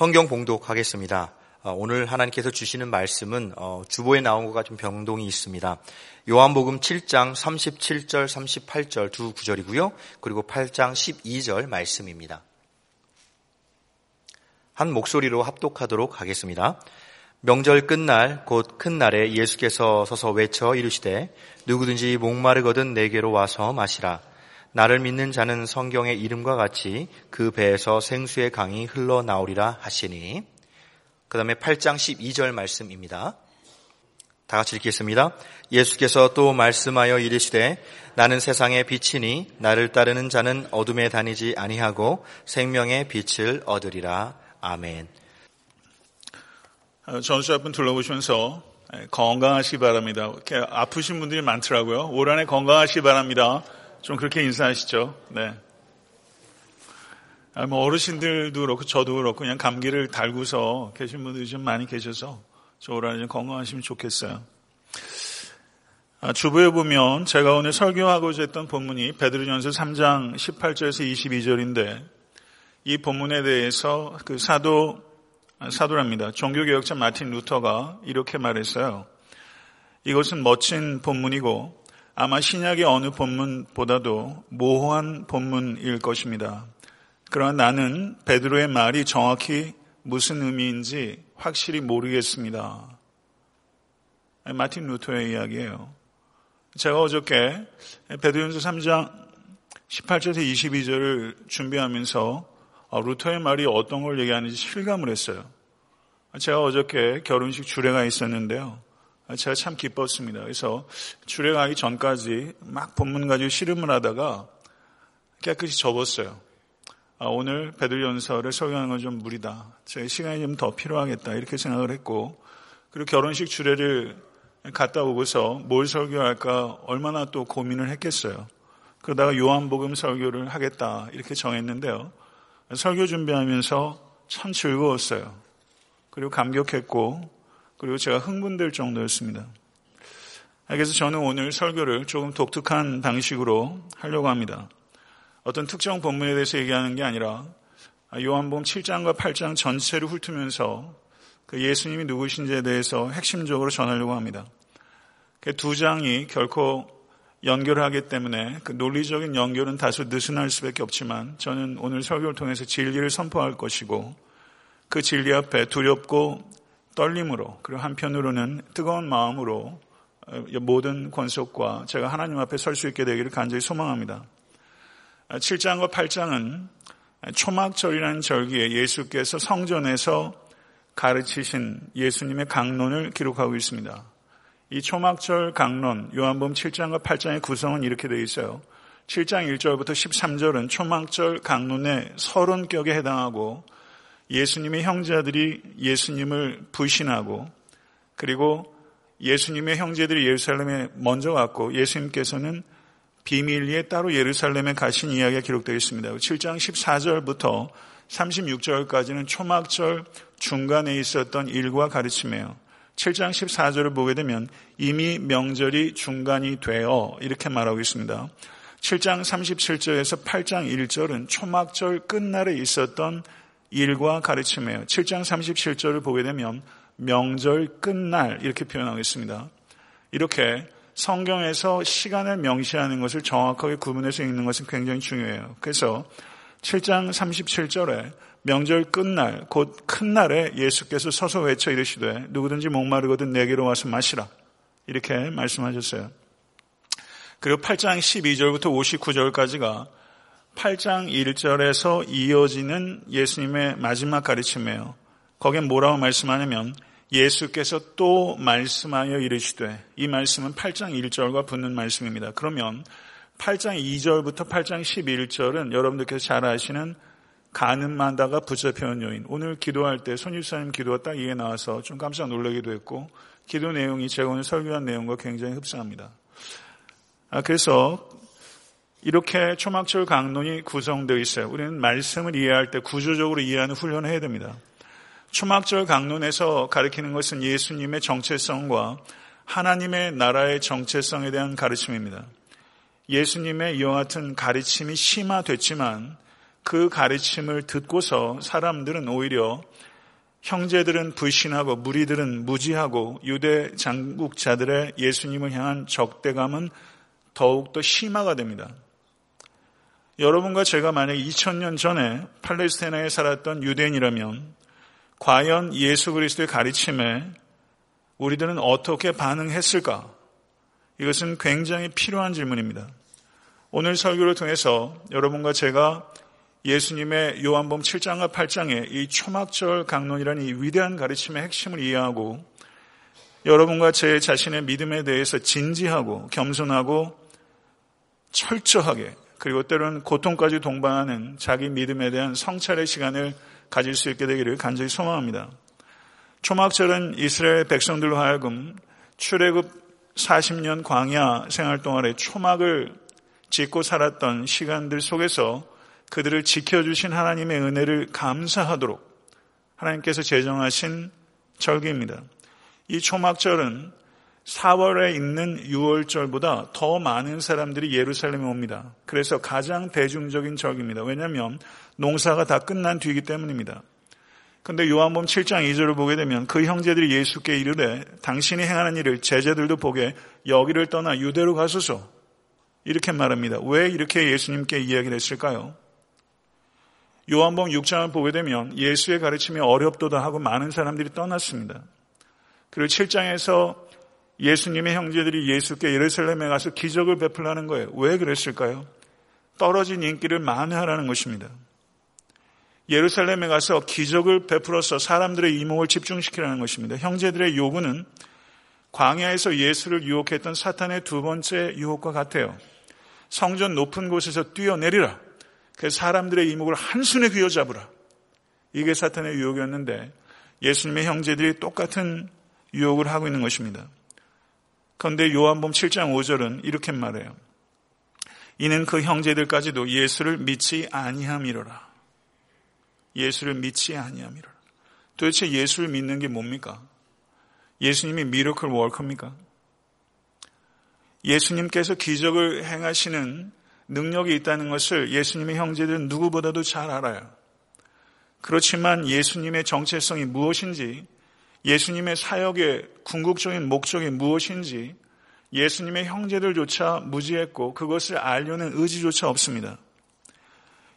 성경 봉독하겠습니다. 어, 오늘 하나님께서 주시는 말씀은 어, 주보에 나온 것과 좀 변동이 있습니다. 요한복음 7장 37절, 38절 두 구절이고요. 그리고 8장 12절 말씀입니다. 한 목소리로 합독하도록 하겠습니다. 명절 끝날 곧 큰 날에 예수께서 서서 외쳐 이르시되 누구든지 목마르거든 내게로 와서 마시라. 나를 믿는 자는 성경의 이름과 같이 그 배에서 생수의 강이 흘러나오리라 하시니 그 다음에 8장 12절 말씀입니다. 다 같이 읽겠습니다. 예수께서 또 말씀하여 이르시되 나는 세상의 빛이니 나를 따르는 자는 어둠에 다니지 아니하고 생명의 빛을 얻으리라. 아멘. 어, 전수 앞분 둘러보시면서 예, 건강하시 기 바랍니다. 아프신 분들이 많더라고요. 올 한해 건강하시 기 바랍니다. 좀 그렇게 인사하시죠. 네. 아, 뭐 어르신들도 그렇고 저도 그렇고 그냥 감기를 달고서 계신 분들이 좀 많이 계셔서 한해 좀 건강하시면 좋겠어요. 아, 주부에 보면 제가 오늘 설교하고자 했던 본문이 베드로전서 3장 18절에서 22절인데 이 본문에 대해서 그 사도 사도랍니다. 종교개혁자 마틴 루터가 이렇게 말했어요. 이것은 멋진 본문이고 아마 신약의 어느 본문보다도 모호한 본문일 것입니다. 그러나 나는 베드로의 말이 정확히 무슨 의미인지 확실히 모르겠습니다. 마틴 루터의 이야기예요. 제가 어저께 베드로전서 3장 18절에서 22절을 준비하면서 어, 루터의 말이 어떤 걸 얘기하는지 실감을 했어요. 제가 어저께 결혼식 주례가 있었는데요. 제가 참 기뻤습니다. 그래서 주례 가기 전까지 막 본문 가지고 씨름을 하다가 깨끗이 접었어요. 아, 오늘 베들연서를 설교하는 건 좀 무리다. 제 시간이 좀 더 필요하겠다. 이렇게 생각을 했고, 그리고 결혼식 주례를 갔다 오고서 뭘 설교할까 얼마나 또 고민을 했겠어요. 그러다가 요한복음 설교를 하겠다. 이렇게 정했는데요. 설교 준비하면서 참 즐거웠어요. 그리고 감격했고, 그리고 제가 흥분될 정도였습니다. 그래서 저는 오늘 설교를 조금 독특한 방식으로 하려고 합니다. 어떤 특정 본문에 대해서 얘기하는 게 아니라 요한복음 7장과 8장 전체를 훑으면서 그 예수님이 누구신지에 대해서 핵심적으로 전하려고 합니다. 그 두 장이 결코 연결하기 때문에 그 논리적인 연결은 다소 느슨할 수밖에 없지만 저는 오늘 설교를 통해서 진리를 선포할 것이고 그 진리 앞에 두렵고 떨림으로 그리고 한편으로는 뜨거운 마음으로 어, 모든 권속과 제가 하나님 앞에 설 수 있게 되기를 간절히 소망합니다. 7장과 8장은 초막절이라는 절기에 예수께서 성전에서 가르치신 예수님의 강론을 기록하고 있습니다. 이 초막절 강론, 요한복음 7장과 8장의 구성은 이렇게 되어 있어요. 7장 1절부터 13절은 초막절 강론의 서론격에 해당하고 예수님의 형제들이 예수님을 불신하고 그리고 예수님의 형제들이 예루살렘에 먼저 갔고 예수님께서는 비밀리에 따로 예루살렘에 가신 이야기가 기록되어 있습니다. 7장 14절부터 36절까지는 초막절 중간에 있었던 일과 가르침이에요. 7장 14절을 보게 되면 이미 명절이 중간이 되어 이렇게 말하고 있습니다. 7장 37절에서 8장 1절은 초막절 끝날에 있었던 일과 가르침이에요. 7장 37절을 보게 되면 명절 끝날 이렇게 표현하고 있습니다. 이렇게 성경에서 시간을 명시하는 것을 정확하게 구분해서 읽는 것은 굉장히 중요해요. 그래서 7장 37절에 명절 끝날 곧 큰 날에 예수께서 서서 외쳐 이르시되 누구든지 목마르거든 내게로 와서 마시라 이렇게 말씀하셨어요. 그리고 8장 12절부터 59절까지가 8장 1절에서 이어지는 예수님의 마지막 가르침이에요. 거기에 뭐라고 말씀하냐면 예수께서 또 말씀하여 이르시되 이 말씀은 8장 1절과 붙는 말씀입니다. 그러면 8장 2절부터 8장 11절은 여러분들께서 잘 아시는 가늠마다가 붙잡혀온 요인. 오늘 기도할 때 손유사님 기도가 딱 이게 나와서 좀 깜짝 놀라기도 했고 기도 내용이 제가 오늘 설교한 내용과 굉장히 흡사합니다. 아, 그래서 이렇게 초막절 강론이 구성되어 있어요. 우리는 말씀을 이해할 때 구조적으로 이해하는 훈련을 해야 됩니다. 초막절 강론에서 가리키는 것은 예수님의 정체성과 하나님의 나라의 정체성에 대한 가르침입니다. 예수님의 이와 같은 가르침이 심화됐지만 그 가르침을 듣고서 사람들은 오히려 형제들은 불신하고 무리들은 무지하고 유대 장국자들의 예수님을 향한 적대감은 더욱더 심화가 됩니다. 여러분과 제가 만약 2000년 전에 팔레스타인에 살았던 유대인이라면 과연 예수 그리스도의 가르침에 우리들은 어떻게 반응했을까? 이것은 굉장히 필요한 질문입니다. 오늘 설교를 통해서 여러분과 제가 예수님의 요한복음 7장과 8장의 이 초막절 강론이라는 이 위대한 가르침의 핵심을 이해하고 여러분과 제 자신의 믿음에 대해서 진지하고 겸손하고 철저하게 그리고 때로는 고통까지 동반하는 자기 믿음에 대한 성찰의 시간을 가질 수 있게 되기를 간절히 소망합니다. 초막절은 이스라엘 백성들로 하여금 출애굽 40년 광야 생활 동안에 초막을 짓고 살았던 시간들 속에서 그들을 지켜주신 하나님의 은혜를 감사하도록 하나님께서 제정하신 절기입니다. 이 초막절은 4월에 있는 6월절보다 더 많은 사람들이 예루살렘에 옵니다. 그래서 가장 대중적인 절기입니다. 왜냐하면 농사가 다 끝난 뒤이기 때문입니다. 근데 요한복음 7장 2절을 보게 되면 그 형제들이 예수께 이르되 당신이 행하는 일을 제자들도 보게 여기를 떠나 유대로 가소서 이렇게 말합니다. 왜 이렇게 예수님께 이야기를 했을까요? 요한복음 6장을 보게 되면 예수의 가르침이 어렵도다 하고 많은 사람들이 떠났습니다. 그리고 7장에서 예수님의 형제들이 예수께 예루살렘에 가서 기적을 베풀라는 거예요. 왜 그랬을까요? 떨어진 인기를 만회하라는 것입니다. 예루살렘에 가서 기적을 베풀어서 사람들의 이목을 집중시키라는 것입니다. 형제들의 요구는 광야에서 예수를 유혹했던 사탄의 두 번째 유혹과 같아요. 성전 높은 곳에서 뛰어내리라. 그 사람들의 이목을 한순에 귀어잡으라. 이게 사탄의 유혹이었는데 예수님의 형제들이 똑같은 유혹을 하고 있는 것입니다. 그런데 요한복음 7장 5절은 이렇게 말해요. 이는 그 형제들까지도 예수를 믿지 아니함이로라. 예수를 믿지 아니함이로라. 도대체 예수를 믿는 게 뭡니까? 예수님이 미러클 월커입니까? 예수님께서 기적을 행하시는 능력이 있다는 것을 예수님의 형제들은 누구보다도 잘 알아요. 그렇지만 예수님의 정체성이 무엇인지 예수님의 사역의 궁극적인 목적이 무엇인지 예수님의 형제들조차 무지했고 그것을 알려는 의지조차 없습니다.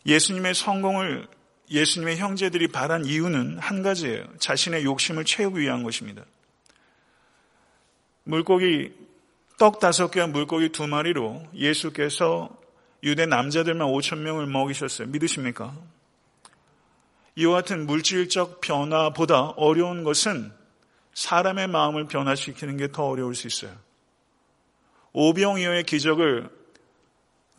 예수님의 성공을 예수님의 형제들이 바란 이유는 한 가지예요. 자신의 욕심을 채우기 위한 것입니다. 물고기 떡 다섯 개와 물고기 두 마리로 예수께서 유대 남자들만 5천 명을 먹이셨어요. 믿으십니까? 이와 같은 물질적 변화보다 어려운 것은 사람의 마음을 변화시키는 게 더 어려울 수 있어요. 오병이어의 기적을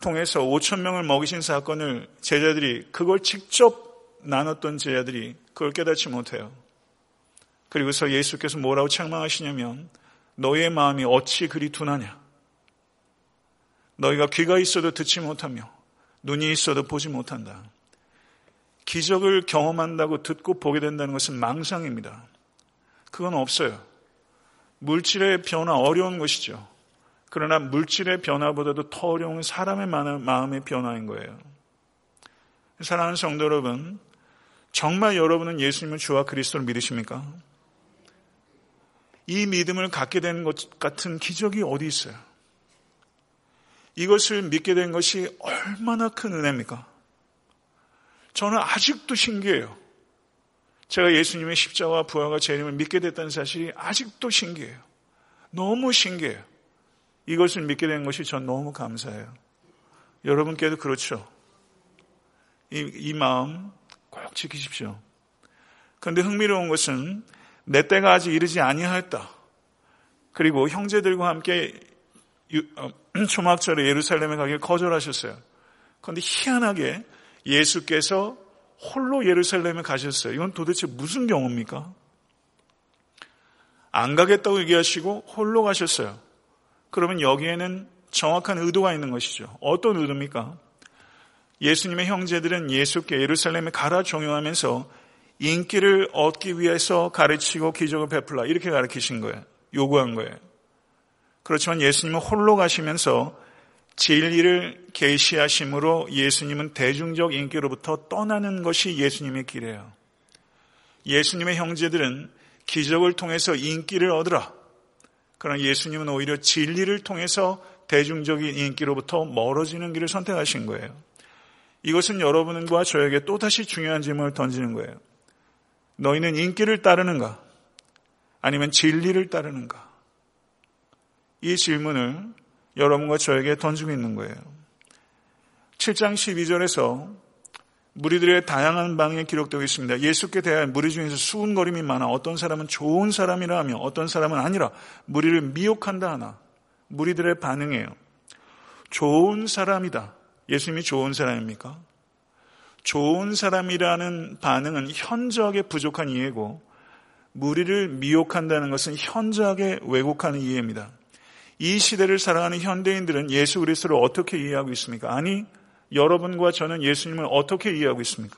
통해서 5천 명을 먹이신 사건을 제자들이 그걸 직접 나눴던 제자들이 그걸 깨닫지 못해요. 그리고서 예수께서 뭐라고 책망하시냐면 너의 마음이 어찌 그리 둔하냐? 너희가 귀가 있어도 듣지 못하며 눈이 있어도 보지 못한다. 기적을 경험한다고 듣고 보게 된다는 것은 망상입니다. 그건 없어요. 물질의 변화 어려운 것이죠. 그러나 물질의 변화보다도 더 어려운 사람의 마음의 변화인 거예요. 사랑하는 성도 여러분, 정말 여러분은 예수님을 주와 그리스도를 믿으십니까? 이 믿음을 갖게 된 것 같은 기적이 어디 있어요? 이것을 믿게 된 것이 얼마나 큰 은혜입니까? 저는 아직도 신기해요. 제가 예수님의 십자와 부활과 재림을 믿게 됐다는 사실이 아직도 신기해요. 너무 신기해요. 이것을 믿게 된 것이 전 너무 감사해요. 여러분께도 그렇죠. 이, 이 마음 꼭 지키십시오. 그런데 흥미로운 것은 내 때가 아직 이르지 아니하였다. 그리고 형제들과 함께 어, 초막절에 예루살렘에 가길 거절하셨어요. 그런데 희한하게 예수께서 홀로 예루살렘에 가셨어요. 이건 도대체 무슨 경우입니까? 안 가겠다고 얘기하시고 홀로 가셨어요. 그러면 여기에는 정확한 의도가 있는 것이죠. 어떤 의도입니까? 예수님의 형제들은 예수께 예루살렘에 가라 종용하면서 인기를 얻기 위해서 가르치고 기적을 베풀라 이렇게 가르치신 거예요. 요구한 거예요. 그렇지만 예수님은 홀로 가시면서 진리를 계시하심으로 예수님은 대중적 인기로부터 떠나는 것이 예수님의 길이에요. 예수님의 형제들은 기적을 통해서 인기를 얻으라. 그러나 예수님은 오히려 진리를 통해서 대중적인 인기로부터 멀어지는 길을 선택하신 거예요. 이것은 여러분과 저에게 또다시 중요한 질문을 던지는 거예요. 너희는 인기를 따르는가? 아니면 진리를 따르는가? 이 질문을 여러분과 저에게 던지고 있는 거예요. 7장 12절에서 무리들의 다양한 방에 기록되고 있습니다. 예수께 대한 무리 중에서 수군거림이 많아 어떤 사람은 좋은 사람이라 하며 어떤 사람은 아니라 무리를 미혹한다 하나 무리들의 반응이에요. 좋은 사람이다. 예수님이 좋은 사람입니까? 좋은 사람이라는 반응은 현저하게 부족한 이해고 무리를 미혹한다는 것은 현저하게 왜곡하는 이해입니다. 이 시대를 살아가는 현대인들은 예수 그리스도를 어떻게 이해하고 있습니까? 아니 여러분과 저는 예수님을 어떻게 이해하고 있습니까?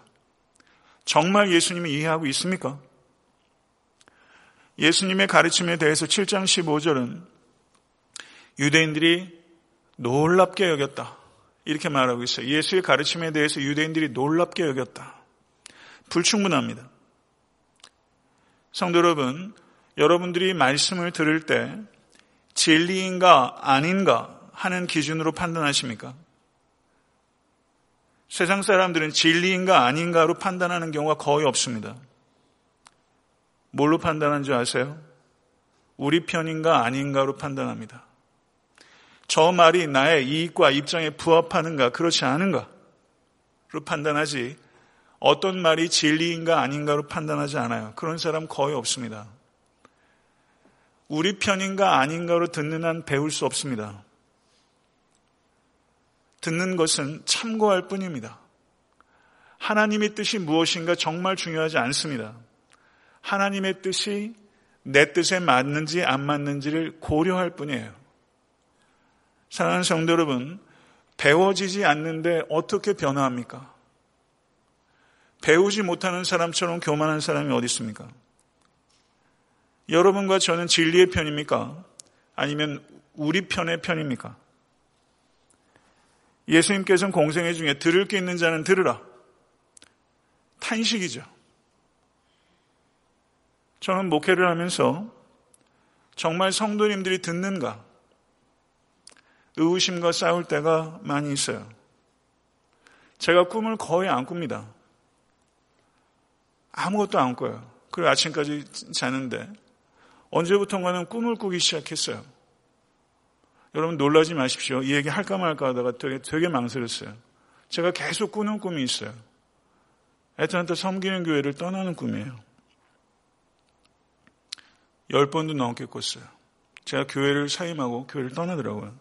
정말 예수님을 이해하고 있습니까? 예수님의 가르침에 대해서 7장 15절은 유대인들이 놀랍게 여겼다. 이렇게 말하고 있어요. 예수의 가르침에 대해서 유대인들이 놀랍게 여겼다. 불충분합니다. 성도 여러분, 여러분들이 말씀을 들을 때 진리인가 아닌가 하는 기준으로 판단하십니까? 세상 사람들은 진리인가 아닌가로 판단하는 경우가 거의 없습니다. 뭘로 판단하는 줄 아세요? 우리 편인가 아닌가로 판단합니다. 저 말이 나의 이익과 입장에 부합하는가 그렇지 않은가로 판단하지 어떤 말이 진리인가 아닌가로 판단하지 않아요. 그런 사람 거의 없습니다. 우리 편인가 아닌가로 듣는 한 배울 수 없습니다. 듣는 것은 참고할 뿐입니다. 하나님의 뜻이 무엇인가 정말 중요하지 않습니다. 하나님의 뜻이 내 뜻에 맞는지 안 맞는지를 고려할 뿐이에요. 사랑하는 성도 여러분, 배워지지 않는데 어떻게 변화합니까? 배우지 못하는 사람처럼 교만한 사람이 어디 있습니까? 여러분과 저는 진리의 편입니까? 아니면 우리 편의 편입니까? 예수님께서는 공생애 중에 들을 게 있는 자는 들으라. 탄식이죠. 저는 목회를 하면서 정말 성도님들이 듣는가 의구심과 싸울 때가 많이 있어요. 제가 꿈을 거의 안 꿉니다. 아무것도 안 꿔요. 그리고 아침까지 자는데 언제부턴가는 꿈을 꾸기 시작했어요. 여러분 놀라지 마십시오. 이 얘기 할까 말까 하다가 되게, 되게 망설였어요. 제가 계속 꾸는 꿈이 있어요. 애틀란타 섬기는 교회를 떠나는 꿈이에요. 열 번도 넘게 꿨어요. 제가 교회를 사임하고 교회를 떠나더라고요.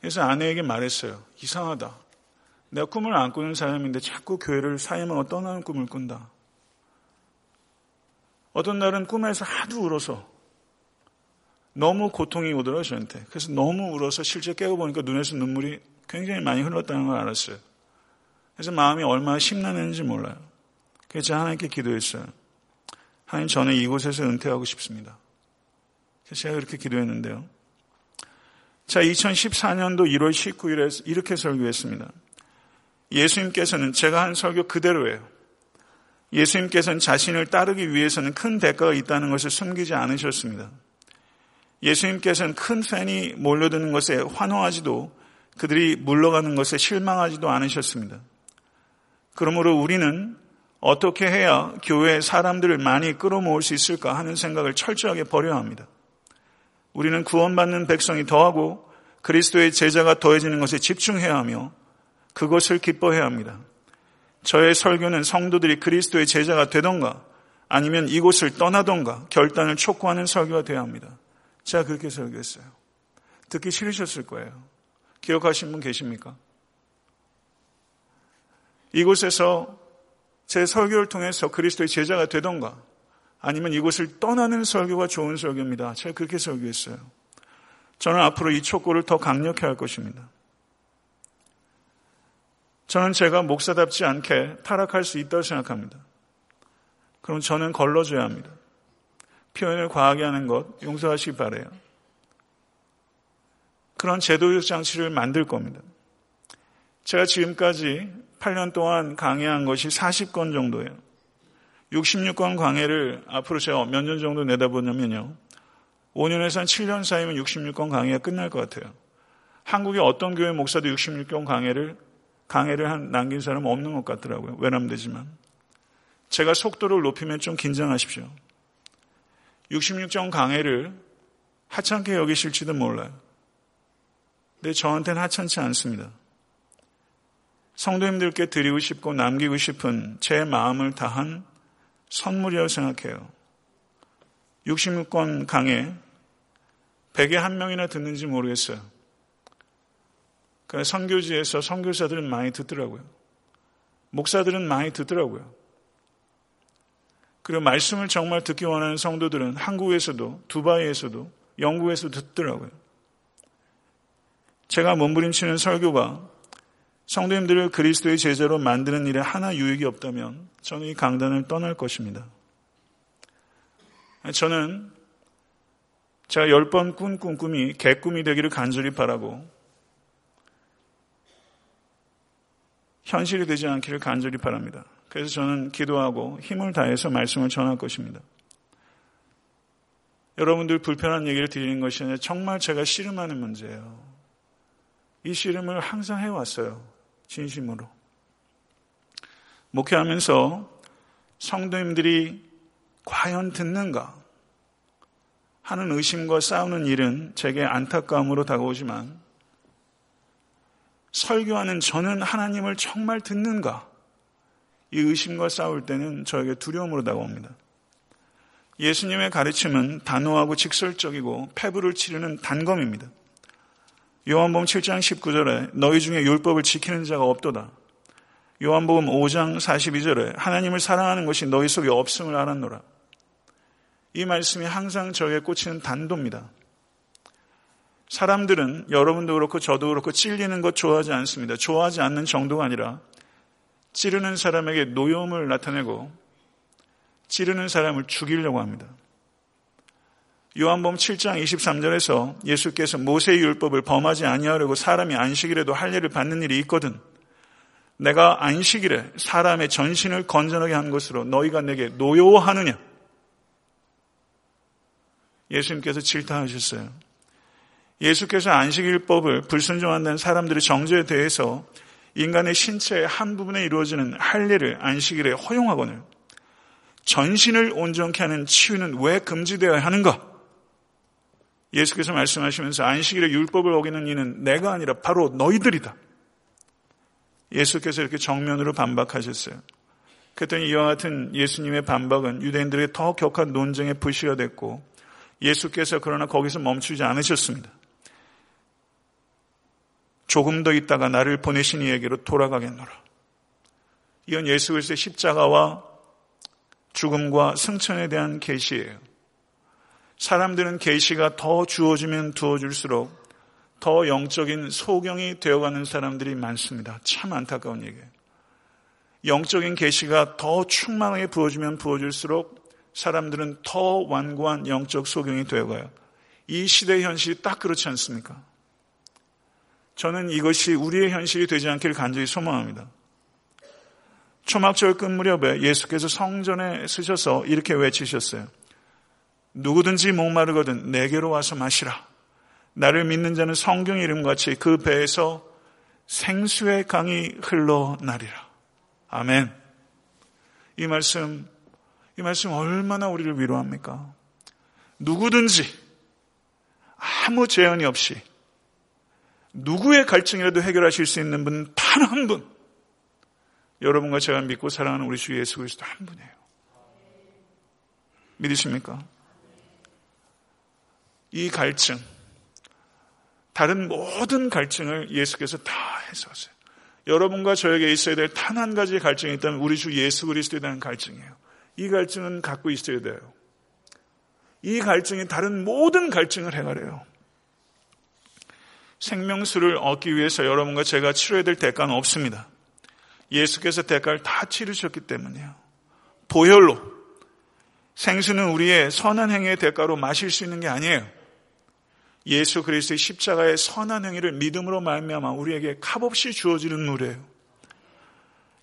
그래서 아내에게 말했어요. 이상하다. 내가 꿈을 안 꾸는 사람인데 자꾸 교회를 사임하고 떠나는 꿈을 꾼다. 어떤 날은 꿈에서 하도 울어서 너무 고통이 오더라고요, 저한테. 그래서 너무 울어서 실제 깨고보니까 눈에서 눈물이 굉장히 많이 흘렀다는 걸 알았어요. 그래서 마음이 얼마나 심란했는지 몰라요. 그래서 하나님께 기도했어요. 하나님, 저는 이곳에서 은퇴하고 싶습니다. 그래서 제가 그렇게 기도했는데요. 자, 2014년도 1월 19일에 이렇게 설교했습니다. 예수님께서는 제가 한 설교 그대로예요. 예수님께서는 자신을 따르기 위해서는 큰 대가가 있다는 것을 숨기지 않으셨습니다. 예수님께서는 큰 팬이 몰려드는 것에 환호하지도 그들이 물러가는 것에 실망하지도 않으셨습니다. 그러므로 우리는 어떻게 해야 교회에 사람들을 많이 끌어모을 수 있을까 하는 생각을 철저하게 버려야 합니다. 우리는 구원받는 백성이 더하고 그리스도의 제자가 더해지는 것에 집중해야 하며 그것을 기뻐해야 합니다. 저의 설교는 성도들이 그리스도의 제자가 되던가 아니면 이곳을 떠나던가 결단을 촉구하는 설교가 되어야 합니다. 제가 그렇게 설교했어요. 듣기 싫으셨을 거예요. 기억하신 분 계십니까? 이곳에서 제 설교를 통해서 그리스도의 제자가 되던가 아니면 이곳을 떠나는 설교가 좋은 설교입니다. 제가 그렇게 설교했어요. 저는 앞으로 이 촉구를 더 강력히 할 것입니다. 저는 제가 목사답지 않게 타락할 수 있다고 생각합니다. 그럼 저는 걸러줘야 합니다. 표현을 과하게 하는 것 용서하시기 바래요. 그런 제도적 장치를 만들 겁니다. 제가 지금까지 8년 동안 강의한 것이 40건 정도예요. 66권 강해를 앞으로 제가 몇 년 정도 내다보냐면요. 5년에서 한 7년 사이면 66권 강해가 끝날 것 같아요. 한국의 어떤 교회 목사도 66권 강해를 강해를 한 남긴 사람은 없는 것 같더라고요. 외람되지만. 제가 속도를 높이면 좀 긴장하십시오. 66점 강해를 하찮게 여기실지도 몰라요. 근데 저한테는 하찮지 않습니다. 성도님들께 드리고 싶고 남기고 싶은 제 마음을 다한 선물이라고 생각해요. 66권 강해 100에 한 명이나 듣는지 모르겠어요. 그러니까 선교지에서 선교사들은 많이 듣더라고요. 목사들은 많이 듣더라고요. 그리고 말씀을 정말 듣기 원하는 성도들은 한국에서도 두바이에서도 영국에서도 듣더라고요. 제가 몸부림치는 설교가 성도님들을 그리스도의 제자로 만드는 일에 하나 유익이 없다면 저는 이 강단을 떠날 것입니다. 저는 제가 열 번 꾼 꿈 꿈이 개꿈이 되기를 간절히 바라고 현실이 되지 않기를 간절히 바랍니다. 그래서 저는 기도하고 힘을 다해서 말씀을 전할 것입니다. 여러분들 불편한 얘기를 드리는 것이 아니라 정말 제가 씨름하는 문제예요. 이 씨름을 항상 해왔어요. 진심으로. 목회하면서 성도님들이 과연 듣는가 하는 의심과 싸우는 일은 제게 안타까움으로 다가오지만 설교하는 저는 하나님을 정말 듣는가 이 의심과 싸울 때는 저에게 두려움으로 다가옵니다. 예수님의 가르침은 단호하고 직설적이고 패부를 치르는 단검입니다. 요한복음 7장 19절에 너희 중에 율법을 지키는 자가 없도다. 요한복음 5장 42절에 하나님을 사랑하는 것이 너희 속에 없음을 알았노라. 이 말씀이 항상 저에게 꽂히는 단도입니다. 사람들은 여러분도 그렇고 저도 그렇고 찔리는 것 좋아하지 않습니다. 좋아하지 않는 정도가 아니라 찌르는 사람에게 노여움을 나타내고 찌르는 사람을 죽이려고 합니다. 요한복음 7장 23절에서 예수께서 모세의 율법을 범하지 아니하려고 사람이 안식일에도 할례를 받는 일이 있거든. 내가 안식일에 사람의 전신을 건전하게 한 것으로 너희가 내게 노여워하느냐? 예수님께서 질타하셨어요. 예수께서 안식일법을 불순종한다는 사람들의 정죄에 대해서 인간의 신체의 한 부분에 이루어지는 할례를 안식일에 허용하거늘 전신을 온전케 하는 치유는 왜 금지되어야 하는가? 예수께서 말씀하시면서 안식일에 율법을 어기는 이는 내가 아니라 바로 너희들이다. 예수께서 이렇게 정면으로 반박하셨어요. 그랬더니 이와 같은 예수님의 반박은 유대인들의 더 격한 논쟁의 불씨가 됐고 예수께서 그러나 거기서 멈추지 않으셨습니다. 조금 더 있다가 나를 보내신 이에게로 돌아가겠노라. 이건 예수 그리스도의 십자가와 죽음과 승천에 대한 계시예요. 사람들은 계시가 더 주어지면 두어질수록 더 영적인 소경이 되어가는 사람들이 많습니다. 참 안타까운 얘기예요. 영적인 계시가 더 충만하게 부어지면 부어질수록 사람들은 더 완고한 영적 소경이 되어가요. 이 시대 현실이 딱 그렇지 않습니까? 저는 이것이 우리의 현실이 되지 않기를 간절히 소망합니다. 초막절 끝 무렵에 예수께서 성전에 쓰셔서 이렇게 외치셨어요. 누구든지 목마르거든 내게로 와서 마시라. 나를 믿는 자는 성경 이름같이 그 배에서 생수의 강이 흘러나리라. 아멘. 이 말씀, 이 말씀 얼마나 우리를 위로합니까? 누구든지 아무 제한이 없이 누구의 갈증이라도 해결하실 수 있는 분 단 한 분. 여러분과 제가 믿고 사랑하는 우리 주 예수 그리스도 한 분이에요. 믿으십니까? 이 갈증, 다른 모든 갈증을 예수께서 다 해소하세요. 여러분과 저에게 있어야 될 단 한 가지의 갈증이 있다면 우리 주 예수 그리스도에 대한 갈증이에요. 이 갈증은 갖고 있어야 돼요. 이 갈증이 다른 모든 갈증을 해결해요. 생명수를 얻기 위해서 여러분과 제가 치러야 될 대가는 없습니다. 예수께서 대가를 다 치르셨기 때문이에요. 보혈로 생수는 우리의 선한 행위의 대가로 마실 수 있는 게 아니에요. 예수 그리스도의 십자가의 선한 행위를 믿음으로 말미암아 우리에게 값없이 주어지는 물이에요.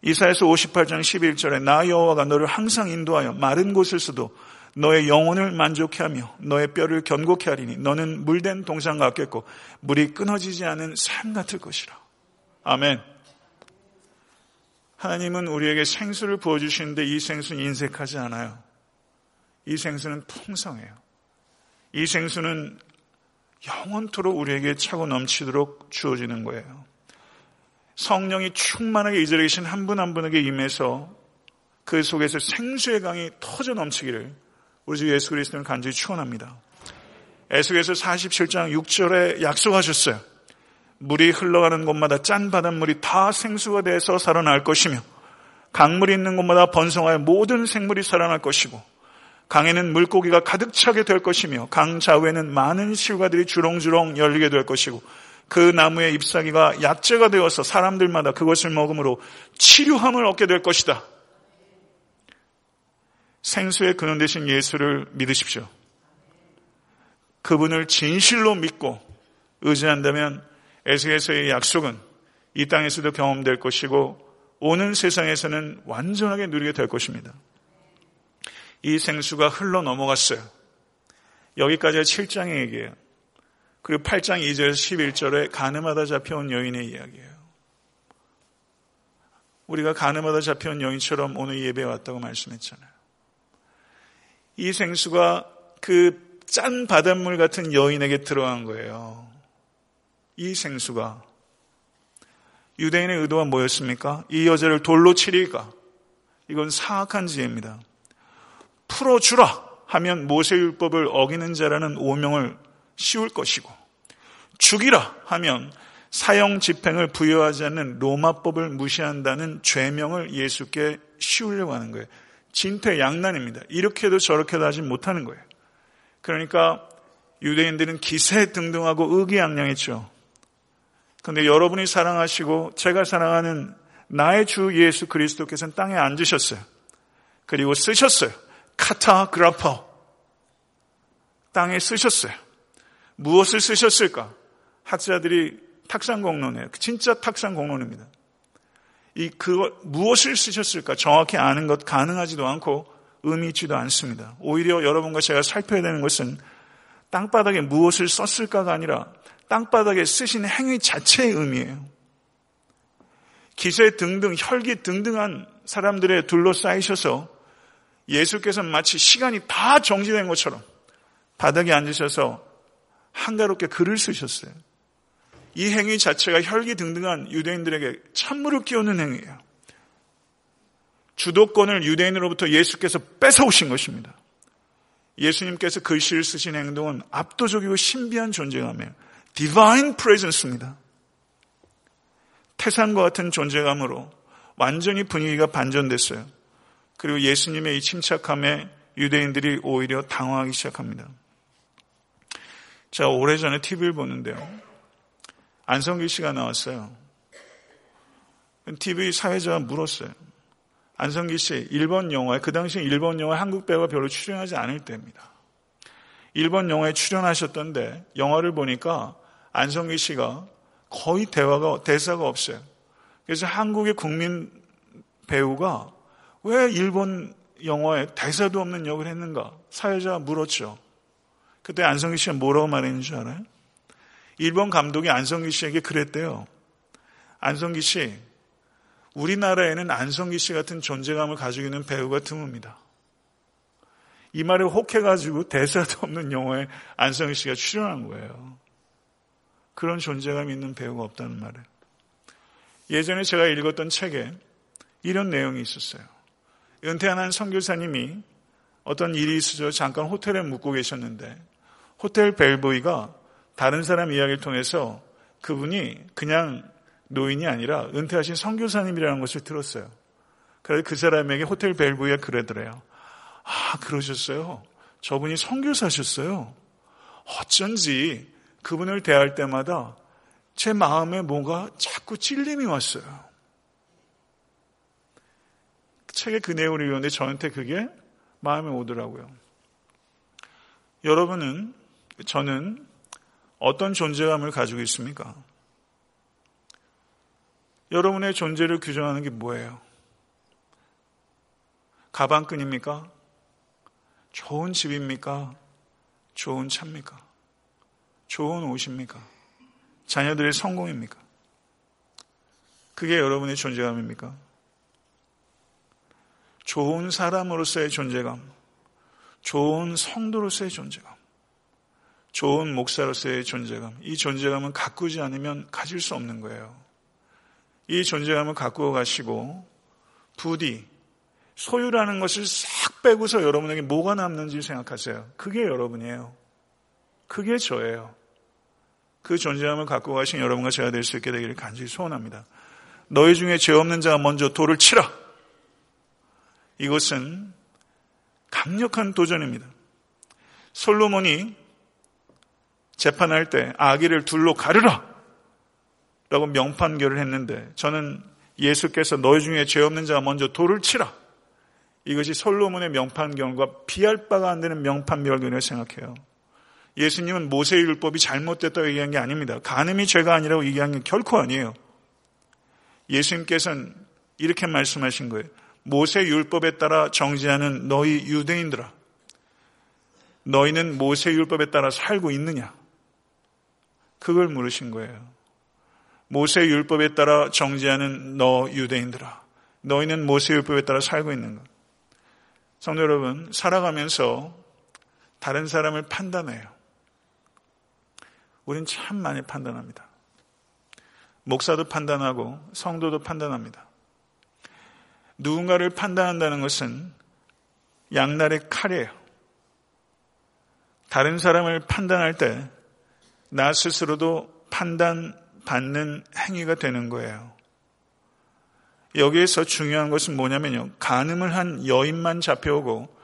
이사에서 58장 11절에 나 여호와가 너를 항상 인도하여 마른 곳에서도 너의 영혼을 만족해 하며 너의 뼈를 견고케 하리니 너는 물된 동상 같겠고 물이 끊어지지 않은 삶 같을 것이라. 아멘. 하나님은 우리에게 생수를 부어주시는데 이 생수는 인색하지 않아요. 이 생수는 풍성해요. 이 생수는 영원토록 우리에게 차고 넘치도록 주어지는 거예요. 성령이 충만하게 이 자리에 계신 한 분 한 분에게 임해서 그 속에서 생수의 강이 터져 넘치기를 우리 주 예수 그리스도는 간절히 축원합니다. 에스겔서 47장 6절에 약속하셨어요. 물이 흘러가는 곳마다 짠 바닷물이 다 생수가 돼서 살아날 것이며 강물이 있는 곳마다 번성하여 모든 생물이 살아날 것이고 강에는 물고기가 가득 차게 될 것이며 강 좌우에는 많은 실과들이 주렁주렁 열리게 될 것이고 그 나무의 잎사귀가 약재가 되어서 사람들마다 그것을 먹음으로 치료함을 얻게 될 것이다. 생수의 근원 되신 예수를 믿으십시오. 그분을 진실로 믿고 의지한다면 에스에서의 약속은 이 땅에서도 경험될 것이고 오는 세상에서는 완전하게 누리게 될 것입니다. 이 생수가 흘러 넘어갔어요. 여기까지가 7장의 얘기예요. 그리고 8장 2절 11절에 가늠하다 잡혀온 여인의 이야기예요. 우리가 가늠하다 잡혀온 여인처럼 오늘 예배에 왔다고 말씀했잖아요. 이 생수가 그 짠 바닷물 같은 여인에게 들어간 거예요. 이 생수가 유대인의 의도가 뭐였습니까? 이 여자를 돌로 치리까? 이건 사악한 지혜입니다. 풀어주라 하면 모세율법을 어기는 자라는 오명을 씌울 것이고 죽이라 하면 사형 집행을 부여하지 않는 로마법을 무시한다는 죄명을 예수께 씌우려고 하는 거예요. 진퇴양난입니다. 이렇게도 저렇게도 하지 못하는 거예요. 그러니까 유대인들은 기세 등등하고 의기양양했죠. 그런데 여러분이 사랑하시고 제가 사랑하는 나의 주 예수 그리스도께서는 땅에 앉으셨어요. 그리고 쓰셨어요. 카타 그라퍼. 땅에 쓰셨어요. 무엇을 쓰셨을까? 학자들이 탁상 공론이에요. 진짜 탁상 공론입니다. 이 그 무엇을 쓰셨을까 정확히 아는 것 가능하지도 않고 의미 있지도 않습니다. 오히려 여러분과 제가 살펴야 되는 것은 땅바닥에 무엇을 썼을까가 아니라 땅바닥에 쓰신 행위 자체의 의미예요. 기세 등등 혈기 등등한 사람들에 둘러싸이셔서 예수께서 마치 시간이 다 정지된 것처럼 바닥에 앉으셔서 한가롭게 글을 쓰셨어요. 이 행위 자체가 혈기 등등한 유대인들에게 찬물을 끼우는 행위예요. 주도권을 유대인으로부터 예수께서 뺏어오신 것입니다. 예수님께서 글씨를 쓰신 행동은 압도적이고 신비한 존재감이에요. Divine Presence입니다. 태산과 같은 존재감으로 완전히 분위기가 반전됐어요. 그리고 예수님의 이 침착함에 유대인들이 오히려 당황하기 시작합니다. 제가 오래전에 TV를 보는데요. 안성기 씨가 나왔어요. TV 사회자가 물었어요. 안성기 씨, 일본 영화에, 그 당시 일본 영화에 한국 배우가 별로 출연하지 않을 때입니다. 일본 영화에 출연하셨던데, 영화를 보니까 안성기 씨가 거의 대화가, 대사가 없어요. 그래서 한국의 국민 배우가 왜 일본 영화에 대사도 없는 역을 했는가? 사회자가 물었죠. 그때 안성기 씨가 뭐라고 말했는 줄 알아요? 일본 감독이 안성기 씨에게 그랬대요. 안성기 씨, 우리나라에는 안성기 씨 같은 존재감을 가지고 있는 배우가 드뭅니다. 이 말에 혹해가지고 대사도 없는 영화에 안성기 씨가 출연한 거예요. 그런 존재감이 있는 배우가 없다는 말을. 예전에 제가 읽었던 책에 이런 내용이 있었어요. 은퇴한 한 선교사님이 어떤 일이 있어서 잠깐 호텔에 묵고 계셨는데 호텔 벨보이가 다른 사람 이야기를 통해서 그분이 그냥 노인이 아니라 은퇴하신 선교사님이라는 것을 들었어요. 그래서 그 사람에게 호텔 벨보이가 그러더래요. 아, 그러셨어요. 저분이 선교사셨어요. 어쩐지 그분을 대할 때마다 제 마음에 뭔가 자꾸 찔림이 왔어요. 책의 그 내용을 읽었는데 저한테 그게 마음에 오더라고요. 여러분은 저는 어떤 존재감을 가지고 있습니까? 여러분의 존재를 규정하는 게 뭐예요? 가방끈입니까? 좋은 집입니까? 좋은 차입니까? 좋은 옷입니까? 자녀들의 성공입니까? 그게 여러분의 존재감입니까? 좋은 사람으로서의 존재감, 좋은 성도로서의 존재감, 좋은 목사로서의 존재감, 이 존재감은 가꾸지 않으면 가질 수 없는 거예요. 이 존재감을 가꾸어 가시고 부디 소유라는 것을 싹 빼고서 여러분에게 뭐가 남는지 생각하세요. 그게 여러분이에요. 그게 저예요. 그 존재감을 갖고 가신 여러분과 제가 될 수 있게 되기를 간절히 소원합니다. 너희 중에 죄 없는 자가 먼저 돌을 치라. 이것은 강력한 도전입니다. 솔로몬이 재판할 때 아기를 둘로 가르라! 라고 명판결을 했는데 저는 예수께서 너희 중에 죄 없는 자가 먼저 돌을 치라! 이것이 솔로몬의 명판결과 비할 바가 안 되는 명판결이라고 생각해요. 예수님은 모세의 율법이 잘못됐다고 얘기한 게 아닙니다. 간음이 죄가 아니라고 얘기한 게 결코 아니에요. 예수님께서는 이렇게 말씀하신 거예요. 모세 율법에 따라 정지하는 너희 유대인들아. 너희는 모세 율법에 따라 살고 있느냐? 그걸 물으신 거예요. 모세 율법에 따라 정지하는 너 유대인들아. 너희는 모세 율법에 따라 살고 있는가? 성도 여러분, 살아가면서 다른 사람을 판단해요. 우린 참 많이 판단합니다. 목사도 판단하고 성도도 판단합니다. 누군가를 판단한다는 것은 양날의 칼이에요. 다른 사람을 판단할 때 나 스스로도 판단받는 행위가 되는 거예요. 여기에서 중요한 것은 뭐냐면요. 간음을 한 여인만 잡혀오고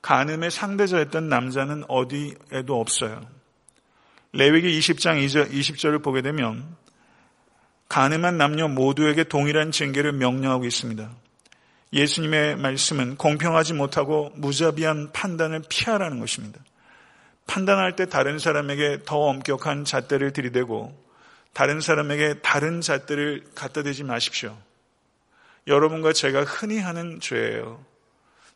간음의 상대자였던 남자는 어디에도 없어요. 레위기 20장 20절을 보게 되면 간음한 남녀 모두에게 동일한 징계를 명령하고 있습니다. 예수님의 말씀은 공평하지 못하고 무자비한 판단을 피하라는 것입니다. 판단할 때 다른 사람에게 더 엄격한 잣대를 들이대고 다른 사람에게 다른 잣대를 갖다 대지 마십시오. 여러분과 제가 흔히 하는 죄예요.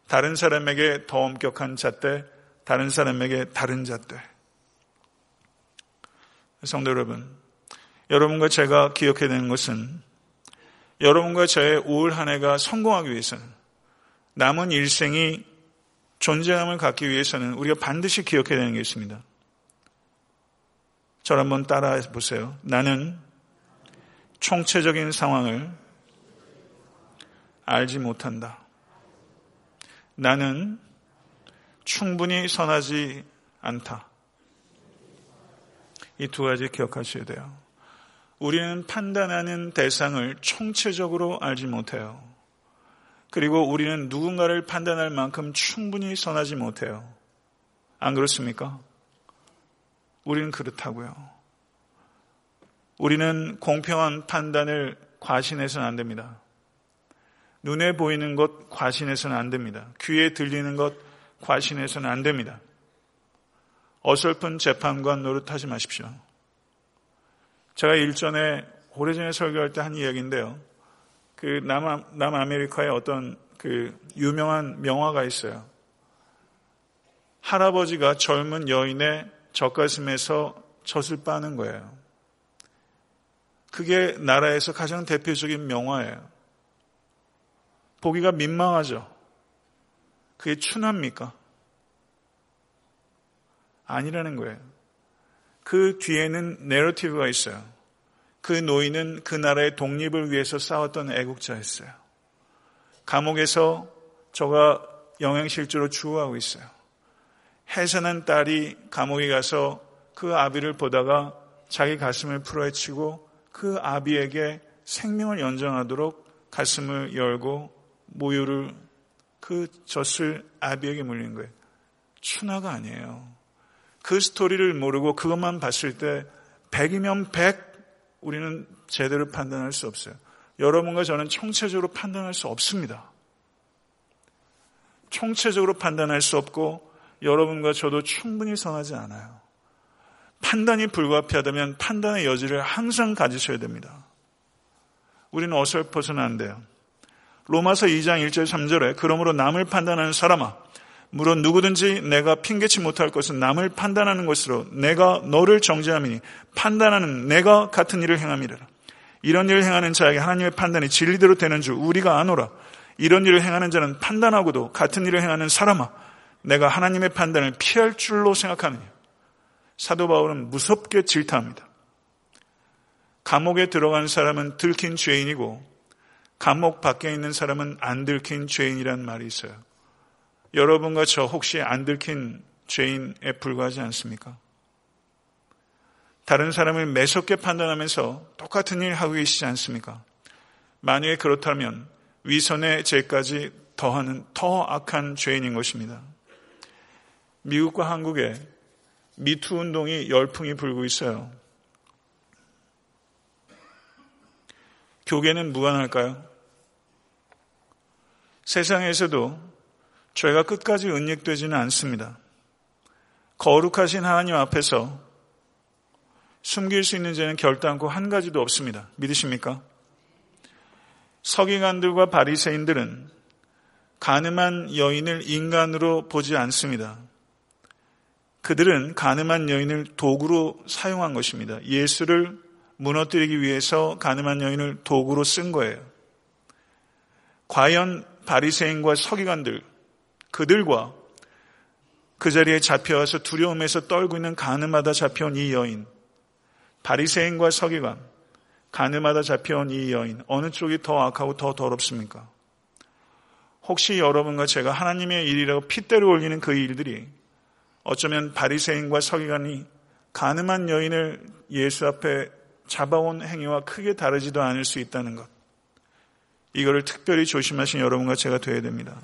다른 사람에게 더 엄격한 잣대, 다른 사람에게 다른 잣대. 성도 여러분, 여러분과 제가 기억해야 되는 것은 여러분과 저의 올한 해가 성공하기 위해서는 남은 일생이 존재감을 갖기 위해서는 우리가 반드시 기억해야 되는 게 있습니다. 저를 한번 따라해 보세요. 나는 총체적인 상황을 알지 못한다. 나는 충분히 선하지 않다. 이 두 가지 기억하셔야 돼요. 우리는 판단하는 대상을 총체적으로 알지 못해요. 그리고 우리는 누군가를 판단할 만큼 충분히 선하지 못해요. 안 그렇습니까? 우리는 그렇다고요. 우리는 공평한 판단을 과신해서는 안 됩니다. 눈에 보이는 것 과신해서는 안 됩니다. 귀에 들리는 것 과신해서는 안 됩니다. 어설픈 재판관 노릇하지 마십시오. 제가 일전에 오래전에 설교할 때 한 이야기인데요. 그 남, 남아메리카의 어떤 그 유명한 명화가 있어요. 할아버지가 젊은 여인의 젖가슴에서 젖을 빠는 거예요. 그게 나라에서 가장 대표적인 명화예요. 보기가 민망하죠. 그게 춘합니까? 아니라는 거예요. 그 뒤에는 내러티브가 있어요. 그 노인은 그 나라의 독립을 위해서 싸웠던 애국자였어요. 감옥에서 저가 영양실조로 주우하고 있어요. 해산한 딸이 감옥에 가서 그 아비를 보다가 자기 가슴을 풀어헤치고 그 아비에게 생명을 연장하도록 가슴을 열고 모유를 그 젖을 아비에게 물린 거예요. 추나가 아니에요. 그 스토리를 모르고 그것만 봤을 때 100이면 100 우리는 제대로 판단할 수 없어요. 여러분과 저는 총체적으로 판단할 수 없습니다. 총체적으로 판단할 수 없고 여러분과 저도 충분히 선하지 않아요. 판단이 불가피하다면 판단의 여지를 항상 가지셔야 됩니다. 우리는 어설퍼서는 안 돼요. 로마서 2장 1절 3절에 그러므로 남을 판단하는 사람아 물론 누구든지 내가 핑계치 못할 것은 남을 판단하는 것으로 내가 너를 정죄함이니 판단하는 내가 같은 일을 행함이라. 이런 일을 행하는 자에게 하나님의 판단이 진리대로 되는 줄 우리가 아노라. 이런 일을 행하는 자는 판단하고도 같은 일을 행하는 사람아 내가 하나님의 판단을 피할 줄로 생각하느냐. 사도 바울은 무섭게 질타합니다. 감옥에 들어간 사람은 들킨 죄인이고 감옥 밖에 있는 사람은 안 들킨 죄인이란 말이 있어요. 여러분과 저 혹시 안 들킨 죄인에 불과하지 않습니까? 다른 사람을 매섭게 판단하면서 똑같은 일 하고 계시지 않습니까? 만약에 그렇다면 위선의 죄까지 더하는 더 악한 죄인인 것입니다. 미국과 한국에 미투 운동이 열풍이 불고 있어요. 교계는 무관할까요? 세상에서도 죄가 끝까지 은닉되지는 않습니다. 거룩하신 하나님 앞에서 숨길 수 있는 죄는 결단코 한 가지도 없습니다. 믿으십니까? 서기관들과 바리새인들은 가늠한 여인을 인간으로 보지 않습니다. 그들은 가늠한 여인을 도구로 사용한 것입니다. 예수를 무너뜨리기 위해서 가늠한 여인을 도구로 쓴 거예요. 과연 바리새인과 서기관들 그들과 그 자리에 잡혀와서 두려움에서 떨고 있는 가늠하다 잡혀온 이 여인, 바리새인과 서기관, 가늠하다 잡혀온 이 여인, 어느 쪽이 더 악하고 더 더럽습니까? 혹시 여러분과 제가 하나님의 일이라고 핏대로 올리는 그 일들이 어쩌면 바리새인과 서기관이 가늠한 여인을 예수 앞에 잡아온 행위와 크게 다르지도 않을 수 있다는 것. 이거를 특별히 조심하신 여러분과 제가 되어야 됩니다.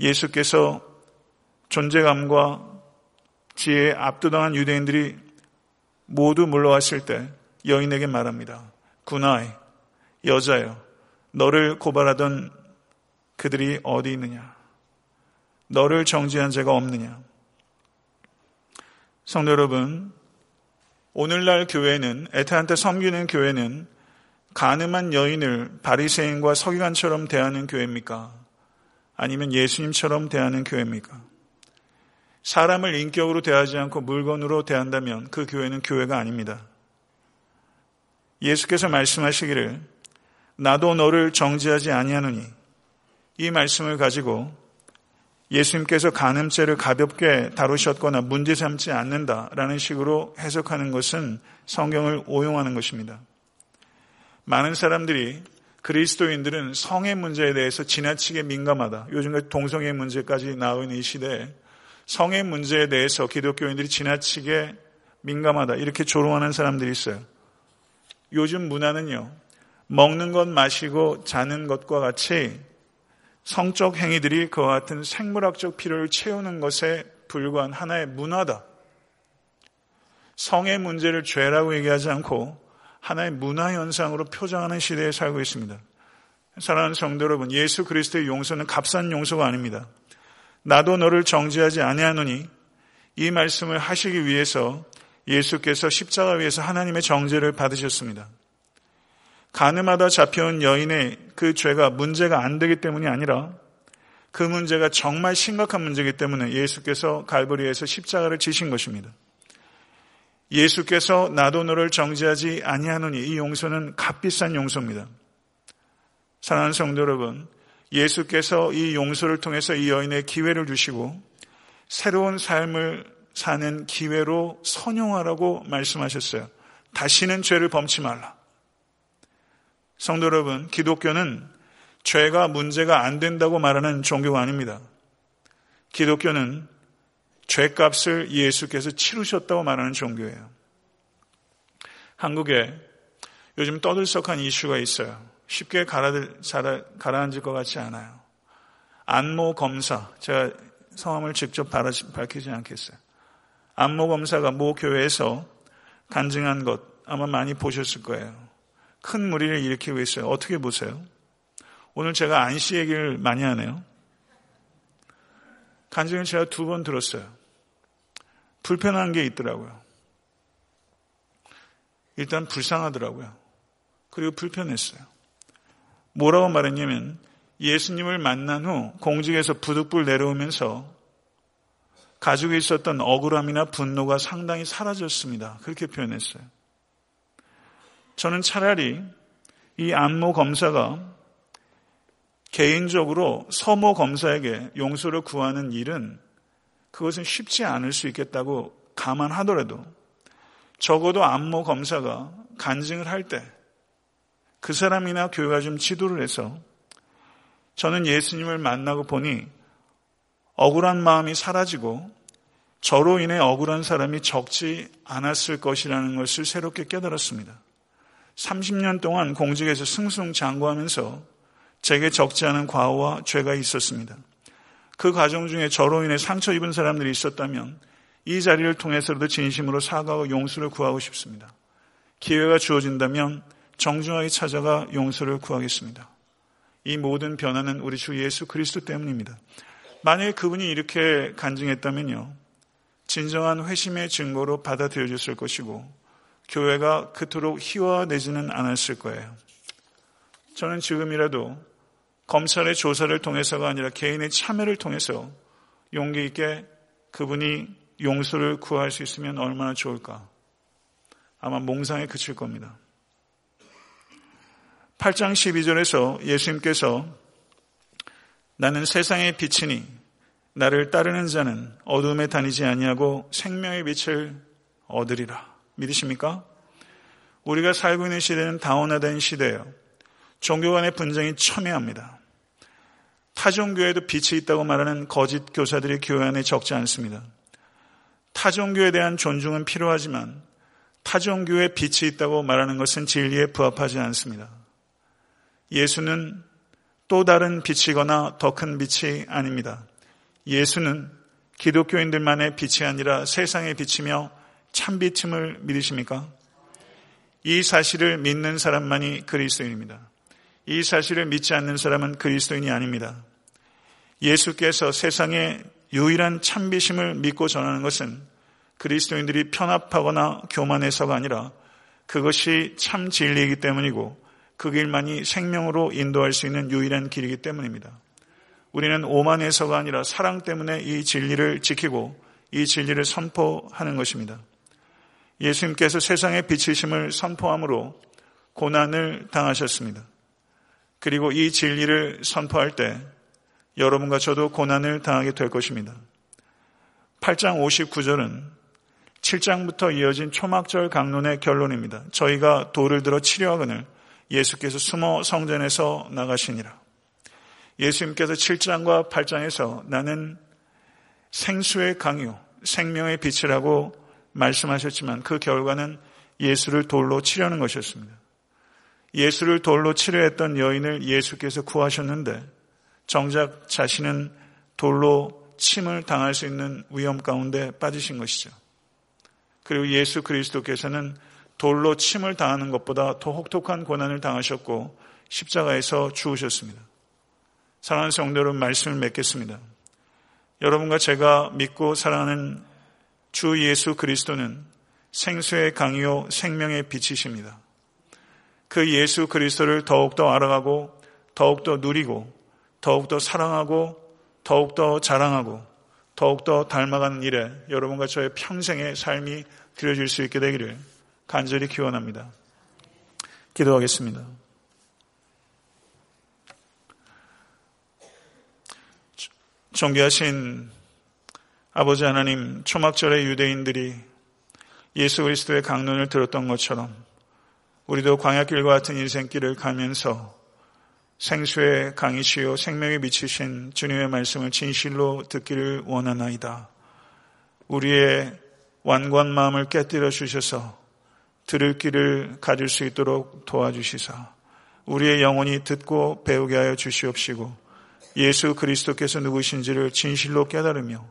예수께서 존재감과 지혜에 압도당한 유대인들이 모두 물러왔을 때 여인에게 말합니다. 군아이, 여자여, 너를 고발하던 그들이 어디 있느냐? 너를 정지한 자가 없느냐? 성도 여러분, 오늘날 교회는 에타한테 섬기는 교회는 가늠한 여인을 바리새인과 서기관처럼 대하는 교회입니까? 아니면 예수님처럼 대하는 교회입니까? 사람을 인격으로 대하지 않고 물건으로 대한다면 그 교회는 교회가 아닙니다. 예수께서 말씀하시기를 나도 너를 정지하지 아니하노니 이 말씀을 가지고 예수님께서 간음죄를 가볍게 다루셨거나 문제 삼지 않는다라는 식으로 해석하는 것은 성경을 오용하는 것입니다. 많은 사람들이 그리스도인들은 성의 문제에 대해서 지나치게 민감하다. 요즘같이 동성애 문제까지 나오는 이 시대에 성의 문제에 대해서 기독교인들이 지나치게 민감하다. 이렇게 조롱하는 사람들이 있어요. 요즘 문화는요, 먹는 것, 마시고 자는 것과 같이 성적 행위들이 그와 같은 생물학적 필요를 채우는 것에 불과한 하나의 문화다. 성의 문제를 죄라고 얘기하지 않고 하나의 문화 현상으로 표정하는 시대에 살고 있습니다. 사랑하는 성도 여러분, 예수 그리스도의 용서는 값싼 용서가 아닙니다. 나도 너를 정지하지 아니하노니 이 말씀을 하시기 위해서 예수께서 십자가 위에서 하나님의 정죄를 받으셨습니다. 가늠하다 잡혀온 여인의 그 죄가 문제가 안 되기 때문이 아니라 그 문제가 정말 심각한 문제이기 때문에 예수께서 갈보리에서 십자가를 지신 것입니다. 예수께서 나도 너를 정지하지 아니하노니 이 용서는 값비싼 용서입니다. 사랑하는 성도 여러분, 예수께서 이 용서를 통해서 이 여인의 기회를 주시고 새로운 삶을 사는 기회로 선용하라고 말씀하셨어요. 다시는 죄를 범치 말라. 성도 여러분, 기독교는 죄가 문제가 안 된다고 말하는 종교가 아닙니다. 기독교는 죄값을 예수께서 치르셨다고 말하는 종교예요. 한국에 요즘 떠들썩한 이슈가 있어요. 쉽게 가라앉을 것 같지 않아요. 안모 검사, 제가 성함을 직접 밝히지 않겠어요. 안모 검사가 모 교회에서 간증한 것 아마 많이 보셨을 거예요. 큰 무리를 일으키고 있어요. 어떻게 보세요? 오늘 제가 안씨 얘기를 많이 하네요. 간증을 제가 두 번 들었어요. 불편한 게 있더라고요. 일단 불쌍하더라고요. 그리고 불편했어요. 뭐라고 말했냐면 예수님을 만난 후 공직에서 부득불 내려오면서 가지고 있었던 억울함이나 분노가 상당히 사라졌습니다. 그렇게 표현했어요. 저는 차라리 이 안모 검사가 개인적으로 서모 검사에게 용서를 구하는 일은 그것은 쉽지 않을 수 있겠다고 감안하더라도 적어도 안모 검사가 간증을 할 때 그 사람이나 교회가 좀 지도를 해서 저는 예수님을 만나고 보니 억울한 마음이 사라지고 저로 인해 억울한 사람이 적지 않았을 것이라는 것을 새롭게 깨달았습니다. 30년 동안 공직에서 승승장구하면서 제게 적지 않은 과오와 죄가 있었습니다. 그 과정 중에 저로 인해 상처 입은 사람들이 있었다면 이 자리를 통해서도 진심으로 사과하고 용서를 구하고 싶습니다. 기회가 주어진다면 정중하게 찾아가 용서를 구하겠습니다. 이 모든 변화는 우리 주 예수 그리스도 때문입니다. 만약에 그분이 이렇게 간증했다면요. 진정한 회심의 증거로 받아들여졌을 것이고 교회가 그토록 희화되지는 않았을 거예요. 저는 지금이라도 검찰의 조사를 통해서가 아니라 개인의 참여를 통해서 용기 있게 그분이 용서를 구할 수 있으면 얼마나 좋을까. 아마 몽상에 그칠 겁니다. 8장 12절에서 예수님께서 나는 세상의 빛이니 나를 따르는 자는 어둠에 다니지 아니하고 생명의 빛을 얻으리라. 믿으십니까? 우리가 살고 있는 시대는 다원화된 시대예요. 종교 간의 분쟁이 첨예합니다. 타종교에도 빛이 있다고 말하는 거짓 교사들이 교회 안에 적지 않습니다. 타종교에 대한 존중은 필요하지만 타종교에 빛이 있다고 말하는 것은 진리에 부합하지 않습니다. 예수는 또 다른 빛이거나 더 큰 빛이 아닙니다. 예수는 기독교인들만의 빛이 아니라 세상의 빛이며 참빛임을 믿으십니까? 이 사실을 믿는 사람만이 그리스도인입니다. 이 사실을 믿지 않는 사람은 그리스도인이 아닙니다. 예수께서 세상의 유일한 참빛임을 믿고 전하는 것은 그리스도인들이 편합하거나 교만해서가 아니라 그것이 참 진리이기 때문이고 그 길만이 생명으로 인도할 수 있는 유일한 길이기 때문입니다. 우리는 오만해서가 아니라 사랑 때문에 이 진리를 지키고 이 진리를 선포하는 것입니다. 예수님께서 세상의 빛이심을 선포함으로 고난을 당하셨습니다. 그리고 이 진리를 선포할 때 여러분과 저도 고난을 당하게 될 것입니다. 8장 59절은 7장부터 이어진 초막절 강론의 결론입니다. 저희가 돌을 들어 치려하거늘 예수께서 숨어 성전에서 나가시니라. 예수님께서 7장과 8장에서 나는 생수의 강요, 생명의 빛이라고 말씀하셨지만 그 결과는 예수를 돌로 치려는 것이었습니다. 예수를 돌로 치려 했던 여인을 예수께서 구하셨는데 정작 자신은 돌로 침을 당할 수 있는 위험 가운데 빠지신 것이죠. 그리고 예수 그리스도께서는 돌로 침을 당하는 것보다 더 혹독한 고난을 당하셨고 십자가에서 죽으셨습니다. 사랑하는 성도 여러분 말씀을 맺겠습니다. 여러분과 제가 믿고 사랑하는 주 예수 그리스도는 생수의 강요 생명의 빛이십니다. 그 예수 그리스도를 더욱더 알아가고 더욱더 누리고 더욱더 사랑하고 더욱더 자랑하고 더욱더 닮아가는 일에 여러분과 저의 평생의 삶이 드려질 수 있게 되기를 간절히 기원합니다. 기도하겠습니다. 존귀하신 아버지 하나님, 초막절의 유대인들이 예수 그리스도의 강론을 들었던 것처럼 우리도 광야길과 같은 인생길을 가면서 생수의 강이시요 생명에 미치신 주님의 말씀을 진실로 듣기를 원하나이다. 우리의 완고한 마음을 깨뜨려 주셔서 들을 길을 가질 수 있도록 도와주시사 우리의 영혼이 듣고 배우게 하여 주시옵시고 예수 그리스도께서 누구신지를 진실로 깨달으며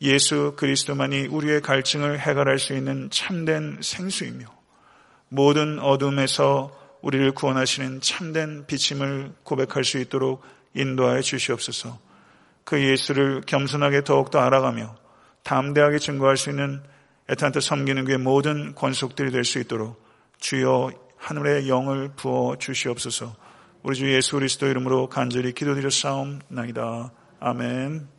예수 그리스도만이 우리의 갈증을 해결할 수 있는 참된 생수이며 모든 어둠에서 우리를 구원하시는 참된 비침을 고백할 수 있도록 인도하여 주시옵소서. 그 예수를 겸손하게 더욱더 알아가며 담대하게 증거할 수 있는 애타한테 섬기는 게 모든 권속들이 될 수 있도록 주여 하늘의 영을 부어 주시옵소서 우리 주 예수 그리스도 이름으로 간절히 기도드려 싸움나이다. 아멘.